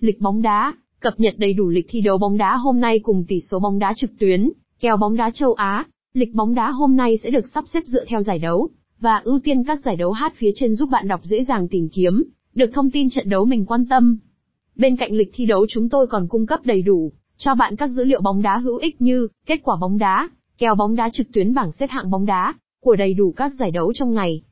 Lịch bóng đá, cập nhật đầy đủ lịch thi đấu bóng đá hôm nay cùng tỷ số bóng đá trực tuyến, kèo bóng đá châu Á. Lịch bóng đá hôm nay sẽ được sắp xếp dựa theo giải đấu, và ưu tiên các giải đấu hát phía trên giúp bạn đọc dễ dàng tìm kiếm, được thông tin trận đấu mình quan tâm. Bên cạnh lịch thi đấu chúng tôi còn cung cấp đầy đủ cho bạn các dữ liệu bóng đá hữu ích như kết quả bóng đá, kèo bóng đá trực tuyến bảng xếp hạng bóng đá của đầy đủ các giải đấu trong ngày,